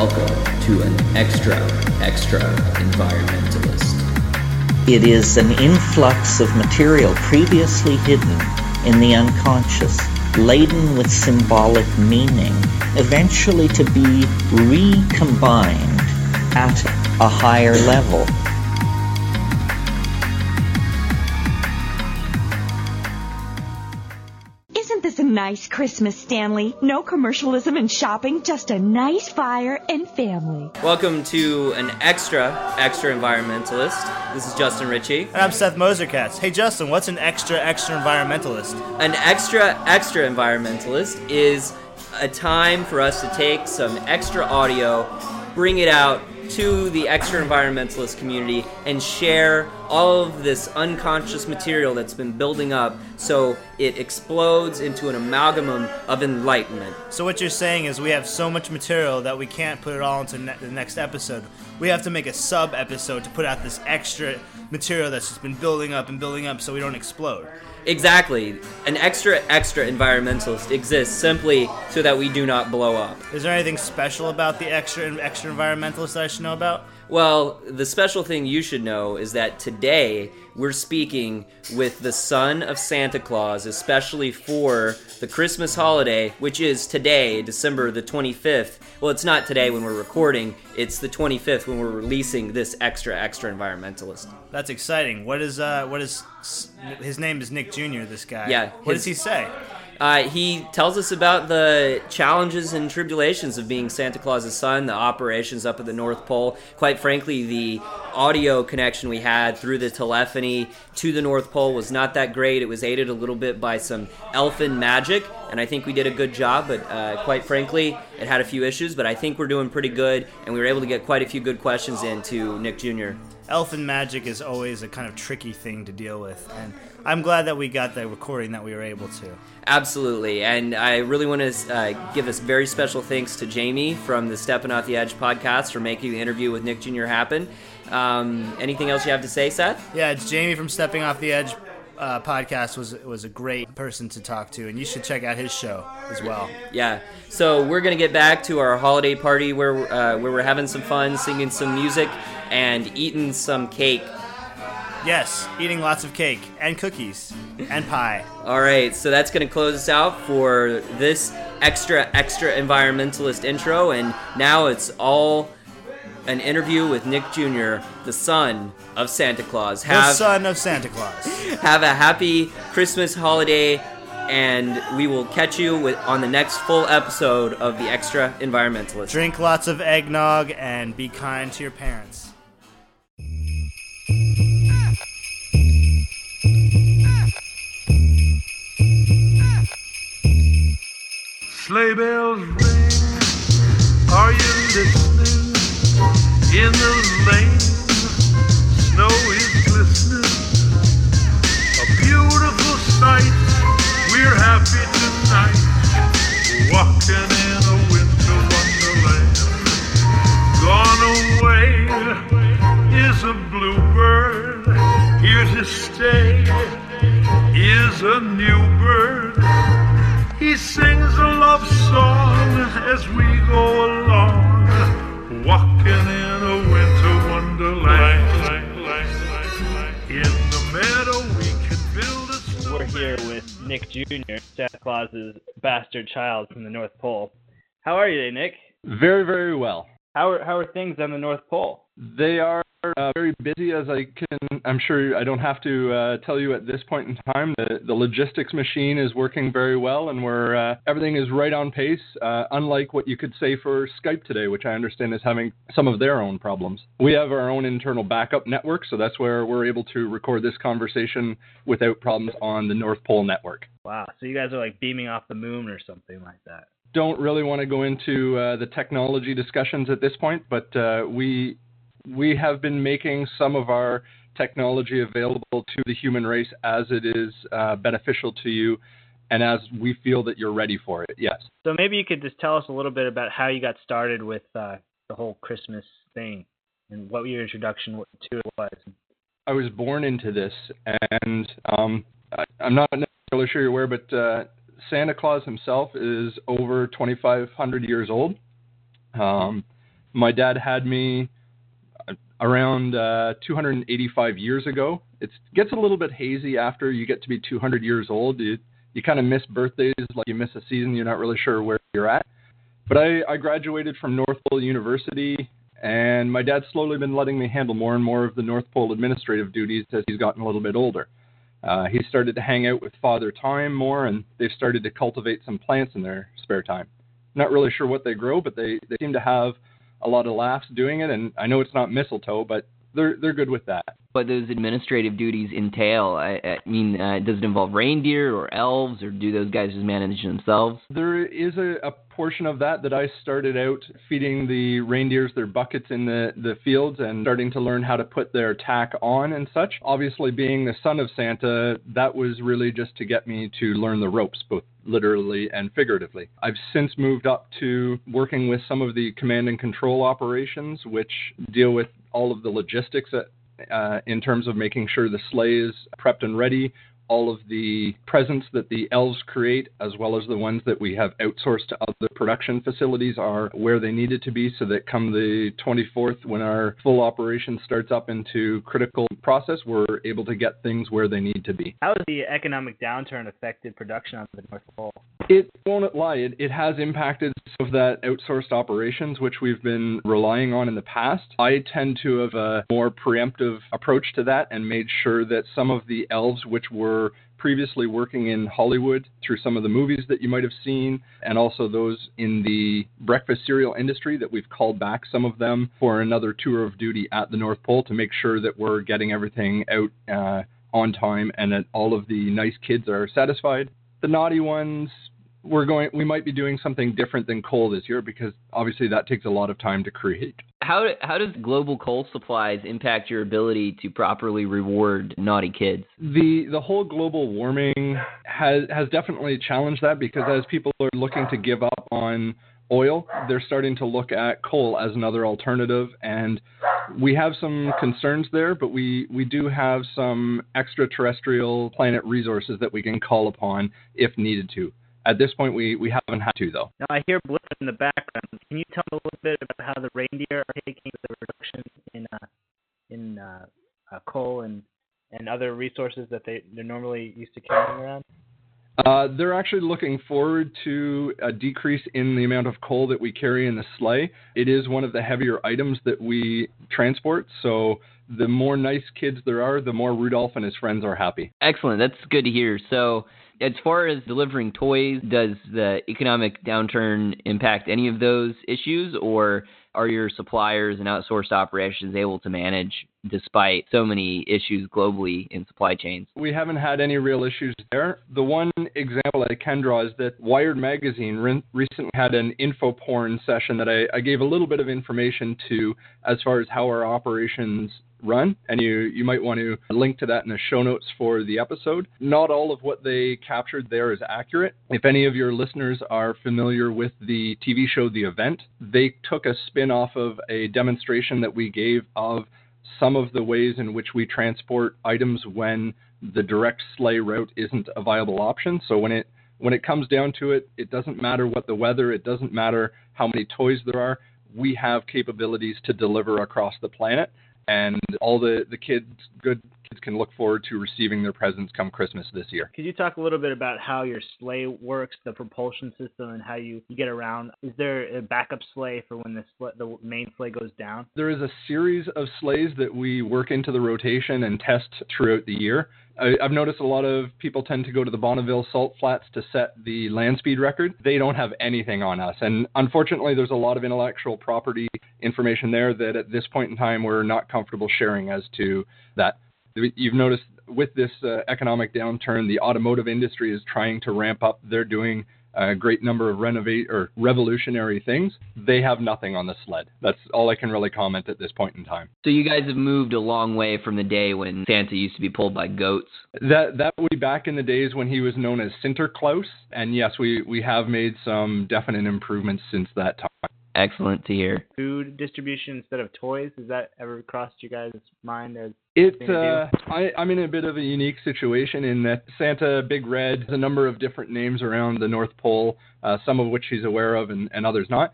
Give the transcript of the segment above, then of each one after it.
Welcome to an extra, extra environmentalist. It is an influx of material previously hidden in the unconscious, laden with symbolic meaning, eventually to be recombined at a higher level. Nice Christmas, Stanley? No commercialism and shopping, just a nice fire and family. Welcome to an extra, extra environmentalist. This is Justin Ritchie. And I'm Seth Moserkatz. Hey, Justin, what's an extra, extra environmentalist? An extra, extra environmentalist is a time for us to take some extra audio, bring it out to the extra environmentalist community, and share all of this unconscious material that's been building up so it explodes into an amalgam of enlightenment. So, what you're saying is we have so much material that we can't put it all into ne- the next episode. We have to make a sub episode to put out this extra material that's just been building up and building up so we don't explode. Exactly. An extra, extra environmentalist exists simply so that we do not blow up. Is there anything special about the extra extra environmentalist that I should know about? Well, the special thing you should know is that today we're speaking with the son of Santa Claus, especially for the Christmas holiday, which is today, December the 25th. Well, it's not today when we're recording, it's the 25th when we're releasing this extra, extra environmentalist. That's exciting. What is uh what is his name is Nick Jr. This guy. Yeah, What his- does he say? Uh, he tells us about the challenges and tribulations of being Santa Claus's son, the operations up at the North Pole. Quite frankly, the audio connection we had through the telephony to the North Pole was not that great. It was aided a little bit by some elfin magic, and I think we did a good job, but uh, quite frankly, it had a few issues, but I think we're doing pretty good, and we were able to get quite a few good questions into Nick Jr. Elfin magic is always a kind of tricky thing to deal with, and I'm glad that we got the recording that we were able to. Absolutely, and I really want to uh, give a very special thanks to Jamie from the Stepping Off the Edge podcast for making the interview with Nick Jr. happen. Um, anything else you have to say, Seth? Yeah, it's Jamie from Stepping Off the Edge uh, podcast was was a great person to talk to, and you should check out his show as well. Yeah. So we're gonna get back to our holiday party where uh, where we're having some fun, singing some music, and eating some cake. Yes, eating lots of cake and cookies and pie. All right, so that's going to close us out for this extra, extra environmentalist intro. And now it's all an interview with Nick Jr., the son of Santa Claus. The Have, son of Santa Claus. have a happy Christmas holiday, and we will catch you with, on the next full episode of the Extra Environmentalist. Drink lots of eggnog and be kind to your parents. Is a new bird. He sings a love song as we go along, walking in a winter wonderland. In the meadow, we can build a snowman. We're here with Nick Jr., Santa Claus's bastard child from the North Pole. How are you today, Nick? Very, very well. How are, how are things on the North Pole? They are uh, very busy, as I can. I'm sure I don't have to uh, tell you at this point in time. The, the logistics machine is working very well, and we're uh, everything is right on pace. Uh, unlike what you could say for Skype today, which I understand is having some of their own problems. We have our own internal backup network, so that's where we're able to record this conversation without problems on the North Pole network. Wow, so you guys are like beaming off the moon or something like that. Don't really want to go into uh, the technology discussions at this point, but uh, we we have been making some of our technology available to the human race as it is uh, beneficial to you, and as we feel that you're ready for it. Yes. So maybe you could just tell us a little bit about how you got started with uh, the whole Christmas thing and what your introduction to it was. I was born into this, and um, I, I'm not necessarily sure you're aware, but uh, Santa Claus himself is over 2,500 years old. Um, My dad had me around uh, 285 years ago. It gets a little bit hazy after you get to be 200 years old. You, you kind of miss birthdays, like you miss a season. You're not really sure where you're at. But I, I graduated from North Pole University, and my dad's slowly been letting me handle more and more of the North Pole administrative duties as he's gotten a little bit older. Uh, he started to hang out with Father Time more, and they've started to cultivate some plants in their spare time. Not really sure what they grow, but they, they seem to have a lot of laughs doing it. And I know it's not mistletoe, but they're they're good with that. What those administrative duties entail? I, I mean, uh, does it involve reindeer or elves, or do those guys just manage themselves? There is a, a portion of that that I started out feeding the reindeers their buckets in the the fields and starting to learn how to put their tack on and such. Obviously, being the son of Santa, that was really just to get me to learn the ropes, both literally and figuratively. I've since moved up to working with some of the command and control operations, which deal with all of the logistics at, uh, in terms of making sure the sleigh is prepped and ready, all of the presents that the elves create, as well as the ones that we have outsourced to other production facilities, are where they needed to be so that come the 24th, when our full operation starts up into critical process, we're able to get things where they need to be. How has the economic downturn affected production on the North Pole? It won't lie, it, it has impacted some of that outsourced operations, which we've been relying on in the past. I tend to have a more preemptive approach to that and made sure that some of the elves, which were were previously working in Hollywood through some of the movies that you might have seen, and also those in the breakfast cereal industry that we've called back some of them for another tour of duty at the North Pole to make sure that we're getting everything out uh, on time and that all of the nice kids are satisfied. The naughty ones, we're going we might be doing something different than coal this year because obviously that takes a lot of time to create how how does global coal supplies impact your ability to properly reward naughty kids? The the whole global warming has has definitely challenged that because as people are looking to give up on oil, they're starting to look at coal as another alternative and we have some concerns there, but we, we do have some extraterrestrial planet resources that we can call upon if needed to. At this point, we, we haven't had to, though. Now, I hear blip in the background. Can you tell me a little bit about how the reindeer are taking the reduction in uh, in uh, uh, coal and, and other resources that they, they're normally used to carrying around? Uh, they're actually looking forward to a decrease in the amount of coal that we carry in the sleigh. It is one of the heavier items that we transport, so the more nice kids there are, the more Rudolph and his friends are happy. Excellent. That's good to hear. So, as far as delivering toys, does the economic downturn impact any of those issues, or are your suppliers and outsourced operations able to manage despite so many issues globally in supply chains? We haven't had any real issues there. The one example I can draw is that Wired Magazine re- recently had an info porn session that I, I gave a little bit of information to as far as how our operations run, and you, you might want to link to that in the show notes for the episode. Not all of what they captured there is accurate. If any of your listeners are familiar with the TV show The Event, they took a spin off of a demonstration that we gave of some of the ways in which we transport items when the direct sleigh route isn't a viable option. So when it when it comes down to it, it doesn't matter what the weather, it doesn't matter how many toys there are. We have capabilities to deliver across the planet and all the the kids good kids can look forward to receiving their presents come Christmas this year. Could you talk a little bit about how your sleigh works, the propulsion system, and how you, you get around? Is there a backup sleigh for when the the main sleigh goes down? There is a series of sleighs that we work into the rotation and test throughout the year. I, have noticed a lot of people tend to go to the Bonneville Salt Flats to set the land speed record. They don't have anything on us, and unfortunately, there's a lot of intellectual property information there that at this point in time we're not comfortable sharing as to that. You've noticed with this uh, economic downturn, the automotive industry is trying to ramp up. They're doing a great number of renovate or revolutionary things. They have nothing on the sled. That's all I can really comment at this point in time. So you guys have moved a long way from the day when Santa used to be pulled by goats. That that would be back in the days when he was known as Sinterklaas, and yes, we we have made some definite improvements since that time. Excellent to hear. Food distribution instead of toys. Has that ever crossed you guys' mind as it? Uh, I, I'm in a bit of a unique situation in that Santa Big Red has a number of different names around the North Pole, uh, some of which he's aware of and, and others not.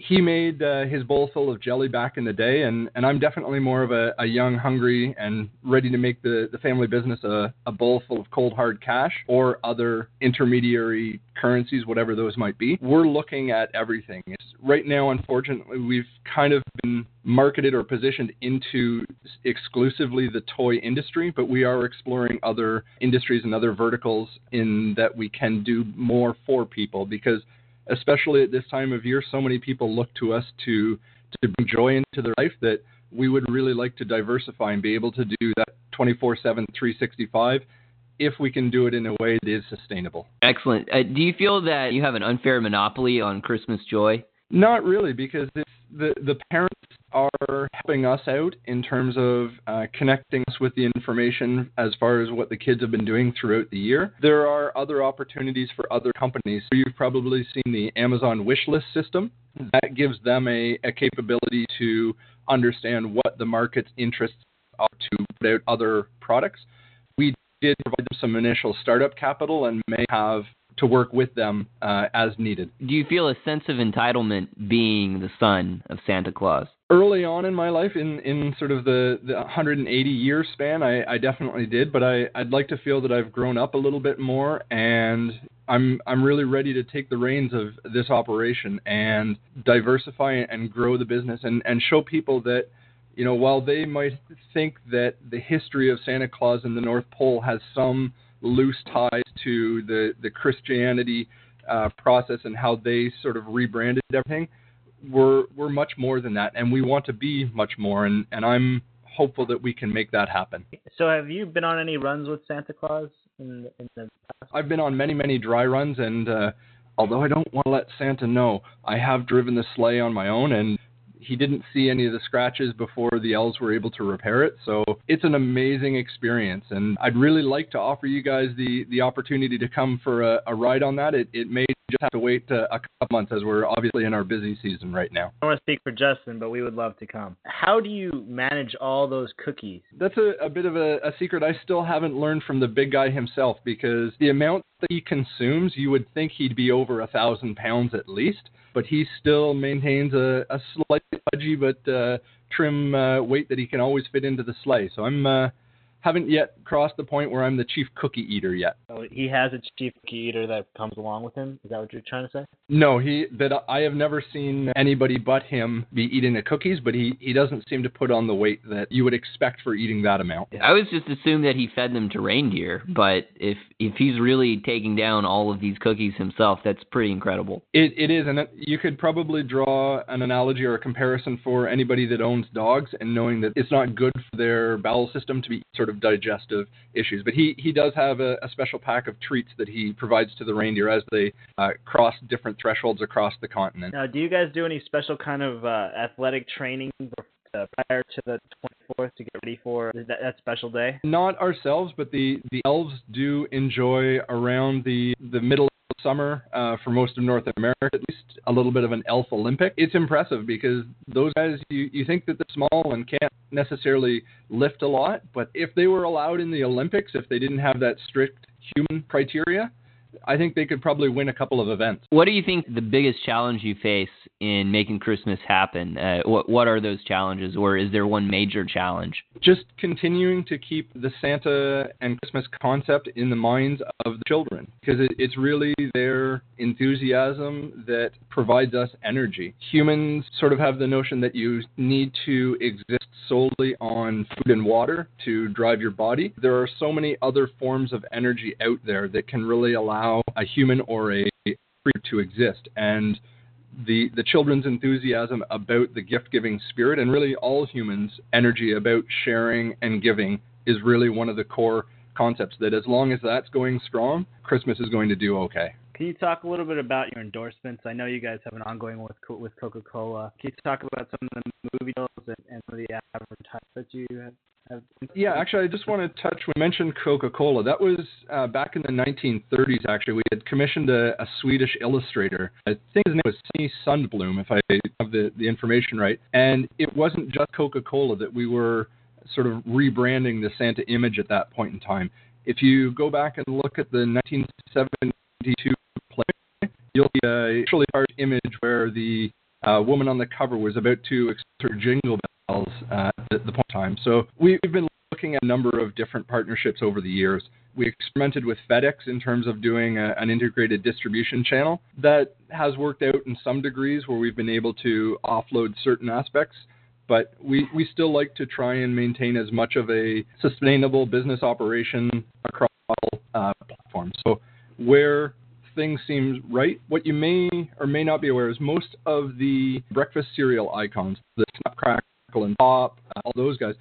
He made uh, his bowl full of jelly back in the day, and, and I'm definitely more of a, a young, hungry, and ready to make the, the family business a, a bowl full of cold hard cash or other intermediary currencies, whatever those might be. We're looking at everything. It's, right now, unfortunately, we've kind of been marketed or positioned into exclusively the toy industry, but we are exploring other industries and other verticals in that we can do more for people because especially at this time of year, so many people look to us to to bring joy into their life that we would really like to diversify and be able to do that 24/7 365 if we can do it in a way that is sustainable. Excellent. Uh, do you feel that you have an unfair monopoly on Christmas joy? Not really, because the the parents are helping us out in terms of uh, connecting us with the information as far as what the kids have been doing throughout the year. There are other opportunities for other companies. So you've probably seen the Amazon wish list system. That gives them a, a capability to understand what the market's interests are to put out other products. We did provide them some initial startup capital and may have to work with them uh, as needed. Do you feel a sense of entitlement being the son of Santa Claus? Early on in my life, in, in sort of the, the 180 year span, I, I definitely did, but I, I'd like to feel that I've grown up a little bit more and I'm I'm really ready to take the reins of this operation and diversify and grow the business and, and show people that you know while they might think that the history of Santa Claus in the North Pole has some loose ties to the the Christianity uh, process and how they sort of rebranded everything. We're we're much more than that, and we want to be much more. And and I'm hopeful that we can make that happen. So, have you been on any runs with Santa Claus in, in the past? I've been on many many dry runs, and uh, although I don't want to let Santa know, I have driven the sleigh on my own and he didn't see any of the scratches before the elves were able to repair it. So it's an amazing experience, and I'd really like to offer you guys the the opportunity to come for a, a ride on that. It it may just have to wait a, a couple months as we're obviously in our busy season right now. I don't want to speak for Justin, but we would love to come. How do you manage all those cookies? That's a, a bit of a, a secret I still haven't learned from the big guy himself because the amount that he consumes, you would think he'd be over a thousand pounds at least but he still maintains a, a slightly pudgy but uh, trim uh, weight that he can always fit into the sleigh. So I'm uh, haven't yet crossed the point where I'm the chief cookie eater yet. So he has a chief cookie eater that comes along with him. Is that what you're trying to say? No, he that I have never seen anybody but him be eating the cookies, but he he doesn't seem to put on the weight that you would expect for eating that amount. I was just assumed that he fed them to reindeer, but if if he's really taking down all of these cookies himself, that's pretty incredible. It it is, and it, you could probably draw an analogy or a comparison for anybody that owns dogs and knowing that it's not good for their bowel system to be sort of digestive issues. But he, he does have a, a special pack of treats that he provides to the reindeer as they uh, cross different thresholds across the continent. Now, do you guys do any special kind of uh, athletic training uh, prior to the 24th to get ready for that, that special day? Not ourselves, but the, the elves do enjoy around the, the middle summer uh, for most of North America, at least a little bit of an elf Olympic. It's impressive because those guys, you, you think that they're small and can't necessarily lift a lot, but if they were allowed in the Olympics, if they didn't have that strict human criteria, I think they could probably win a couple of events. What do you think the biggest challenge you face in making Christmas happen? Uh, what what are those challenges, or is there one major challenge? Just continuing to keep the Santa and Christmas concept in the minds of the children, because it, it's really their enthusiasm that provides us energy. Humans sort of have the notion that you need to exist solely on food and water to drive your body. There are so many other forms of energy out there that can really allow a human or a creature to exist. And the the children's enthusiasm about the gift giving spirit and really all humans energy about sharing and giving is really one of the core concepts that as long as that's going strong christmas is going to do okay can you talk a little bit about your endorsements? I know you guys have an ongoing with with Coca Cola. Can you talk about some of the movie deals and, and some of the advertisements that you have? Yeah, actually, I just want to touch. We mentioned Coca Cola. That was uh, back in the 1930s. Actually, we had commissioned a, a Swedish illustrator. I think his name was Sunny Sundblom, if I have the the information right. And it wasn't just Coca Cola that we were sort of rebranding the Santa image at that point in time. If you go back and look at the 1972 play, you'll see a large image where the uh, woman on the cover was about to express her jingle bells uh, at the point in time. So we've been looking at a number of different partnerships over the years. We experimented with FedEx in terms of doing a, an integrated distribution channel. That has worked out in some degrees where we've been able to offload certain aspects but we, we still like to try and maintain as much of a sustainable business operation across all uh, platforms. So where things seem right, what you may or may not be aware is most of the breakfast cereal icons, the Snap, and Pop, uh, all those guys,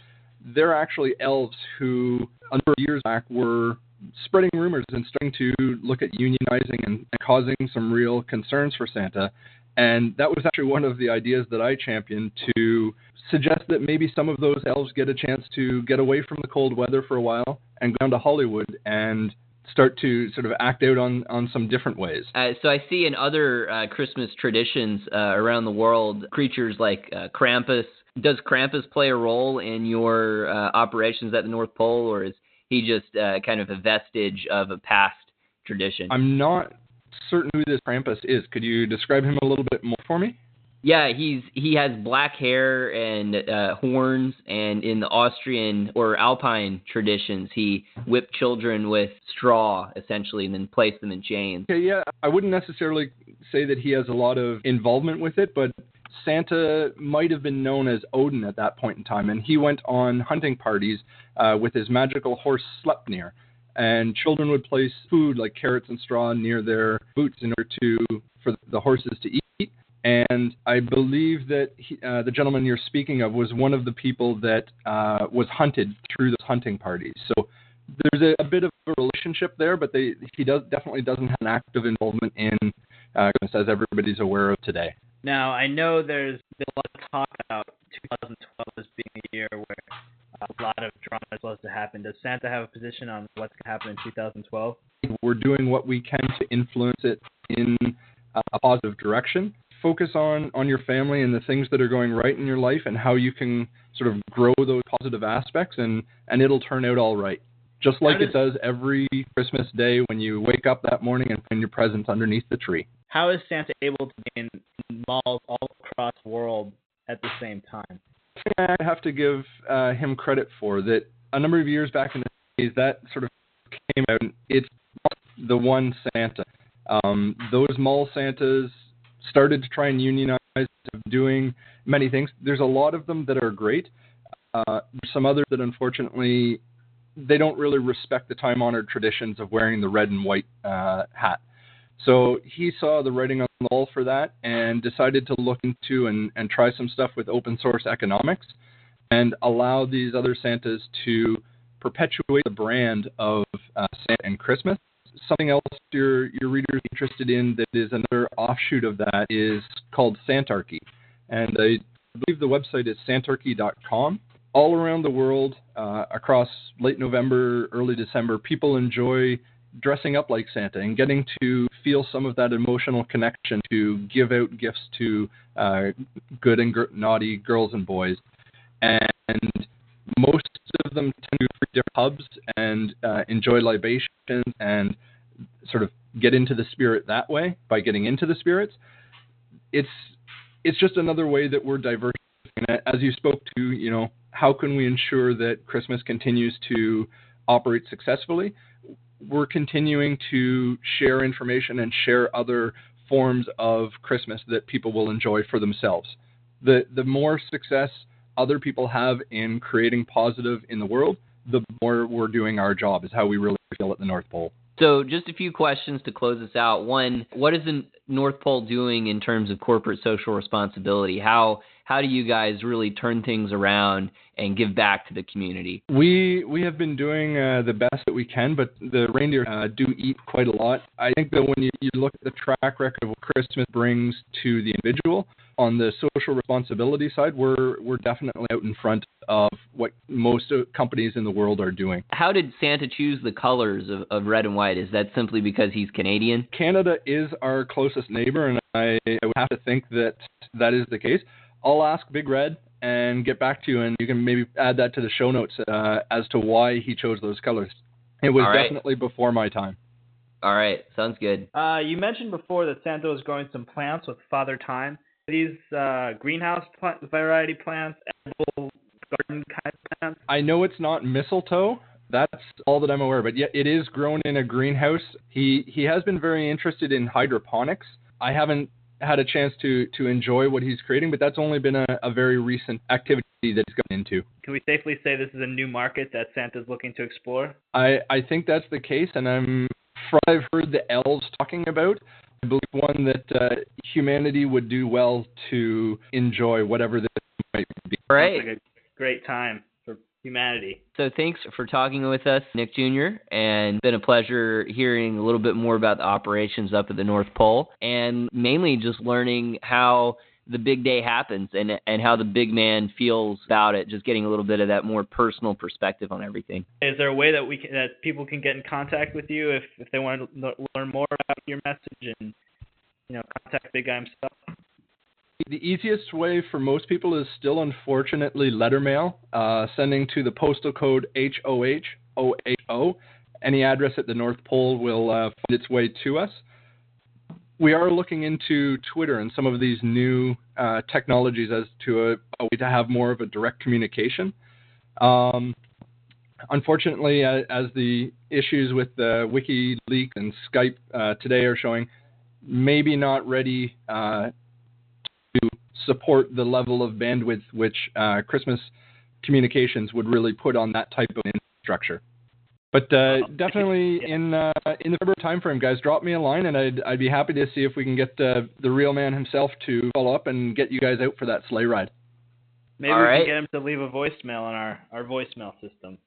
they're actually elves who, a number of years back, were spreading rumors and starting to look at unionizing and, and causing some real concerns for Santa. And that was actually one of the ideas that I championed to suggest that maybe some of those elves get a chance to get away from the cold weather for a while and go down to Hollywood and start to sort of act out on, on some different ways. Uh, so I see in other uh, Christmas traditions uh, around the world, creatures like uh, Krampus. Does Krampus play a role in your uh, operations at the North Pole, or is he just uh, kind of a vestige of a past tradition? I'm not certain who this Krampus is. Could you describe him a little bit more for me? Yeah, he's he has black hair and uh, horns, and in the Austrian or Alpine traditions, he whipped children with straw essentially, and then placed them in chains. Okay, yeah, I wouldn't necessarily say that he has a lot of involvement with it, but Santa might have been known as Odin at that point in time, and he went on hunting parties uh, with his magical horse Sleipnir, and children would place food like carrots and straw near their boots in order to for the horses to eat and I believe that he, uh, the gentleman you're speaking of was one of the people that uh, was hunted through those hunting parties. So there's a, a, bit of a relationship there, but they, he does definitely doesn't have an active involvement in uh, as everybody's aware of today. Now I know there's been a lot of talk about 2012 as being a year where a lot of drama is supposed to happen. Does Santa have a position on what's going to happen in 2012? We're doing what we can to influence it in a positive direction focus on on your family and the things that are going right in your life and how you can sort of grow those positive aspects and and it'll turn out all right just like does, it does every christmas day when you wake up that morning and find your presents underneath the tree how is santa able to be in malls all across the world at the same time i have to give uh, him credit for that a number of years back in the days that sort of came out it's the one santa um, those mall santas started to try and unionize, doing many things. There's a lot of them that are great. Uh, some others that unfortunately they don't really respect the time-honored traditions of wearing the red and white uh, hat. So he saw the writing on the wall for that and decided to look into and, and try some stuff with open source economics and allow these other Santas to perpetuate the brand of uh, Santa and Christmas something else your your readers interested in that is another offshoot of that is called Santarchy, and I believe the website is santarchy.com. All around the world, uh, across late November, early December, people enjoy dressing up like Santa and getting to feel some of that emotional connection to give out gifts to uh, good and gr- naughty girls and boys. And most of them tend to different pubs and uh, enjoy libations and sort of get into the spirit that way by getting into the spirits. It's it's just another way that we're diverse. As you spoke to, you know, how can we ensure that Christmas continues to operate successfully? We're continuing to share information and share other forms of Christmas that people will enjoy for themselves. The the more success other people have in creating positive in the world, the more we're doing our job. Is how we really feel at the North Pole. So, just a few questions to close us out. One, what is the North Pole doing in terms of corporate social responsibility? How how do you guys really turn things around and give back to the community? We we have been doing uh, the best that we can, but the reindeer uh, do eat quite a lot. I think that when you, you look at the track record of what Christmas brings to the individual, on the social responsibility side, we're we're definitely out in front of what most companies in the world are doing. How did Santa choose the colors of, of red and white? Is that simply because he's Canadian? Canada is our closest neighbor, and I, I would have to think that that is the case. I'll ask Big Red and get back to you, and you can maybe add that to the show notes uh, as to why he chose those colors. It was right. definitely before my time. All right, sounds good. Uh, you mentioned before that Santa was growing some plants with Father Time. these uh, greenhouse plant variety plants, edible garden kind of plants? I know it's not mistletoe. That's all that I'm aware. Of, but yeah, it is grown in a greenhouse. He he has been very interested in hydroponics. I haven't had a chance to to enjoy what he's creating, but that's only been a, a very recent activity that he's gotten into. Can we safely say this is a new market that Santa's looking to explore? I I think that's the case, and I'm from what I've heard the elves talking about. I believe one that uh, humanity would do well to enjoy whatever this might be. All right. Sounds like a great time for humanity. So thanks for talking with us, Nick Jr. And been a pleasure hearing a little bit more about the operations up at the North Pole, and mainly just learning how the big day happens and and how the big man feels about it. Just getting a little bit of that more personal perspective on everything. Is there a way that we can that people can get in contact with you if if they want to learn more about your message and you know contact Big Guy himself? The easiest way for most people is still unfortunately letter mail, uh, sending to the postal code HOH080. Any address at the North Pole will uh, find its way to us. We are looking into Twitter and some of these new uh, technologies as to a, a, way to have more of a direct communication. Um, unfortunately, as, as, the issues with the WikiLeaks and Skype uh, today are showing, maybe not ready uh, support the level of bandwidth which uh, Christmas communications would really put on that type of infrastructure. But uh, definitely in uh, in the February timeframe, guys, drop me a line, and I'd I'd be happy to see if we can get uh, the real man himself to follow up and get you guys out for that sleigh ride. Maybe All we right. can get him to leave a voicemail on our our voicemail system.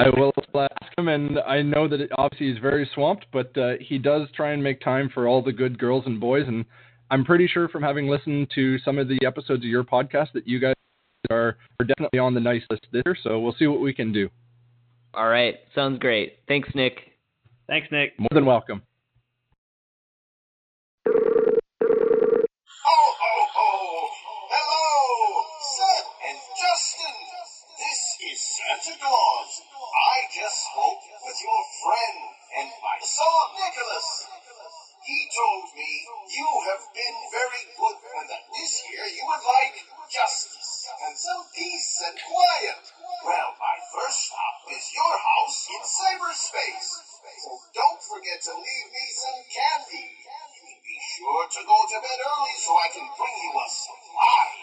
I will ask him, and I know that it, obviously he's very swamped, but uh, he does try and make time for all the good girls and boys. And I'm pretty sure from having listened to some of the episodes of your podcast that you guys are, are definitely on the nice list this year. So we'll see what we can do. All right. Sounds great. Thanks, Nick. Thanks, Nick. More than welcome. Ho, ho, ho! Hello, Seth and Justin. This is Santa Claus. I just spoke with your friend and my son, Nicholas. He told me you have been very good and that this year you would like justice and some peace and quiet. Well, my first stop is your house in cyberspace. So don't forget to leave me some candy. Be sure to go to bed early so I can bring you a surprise.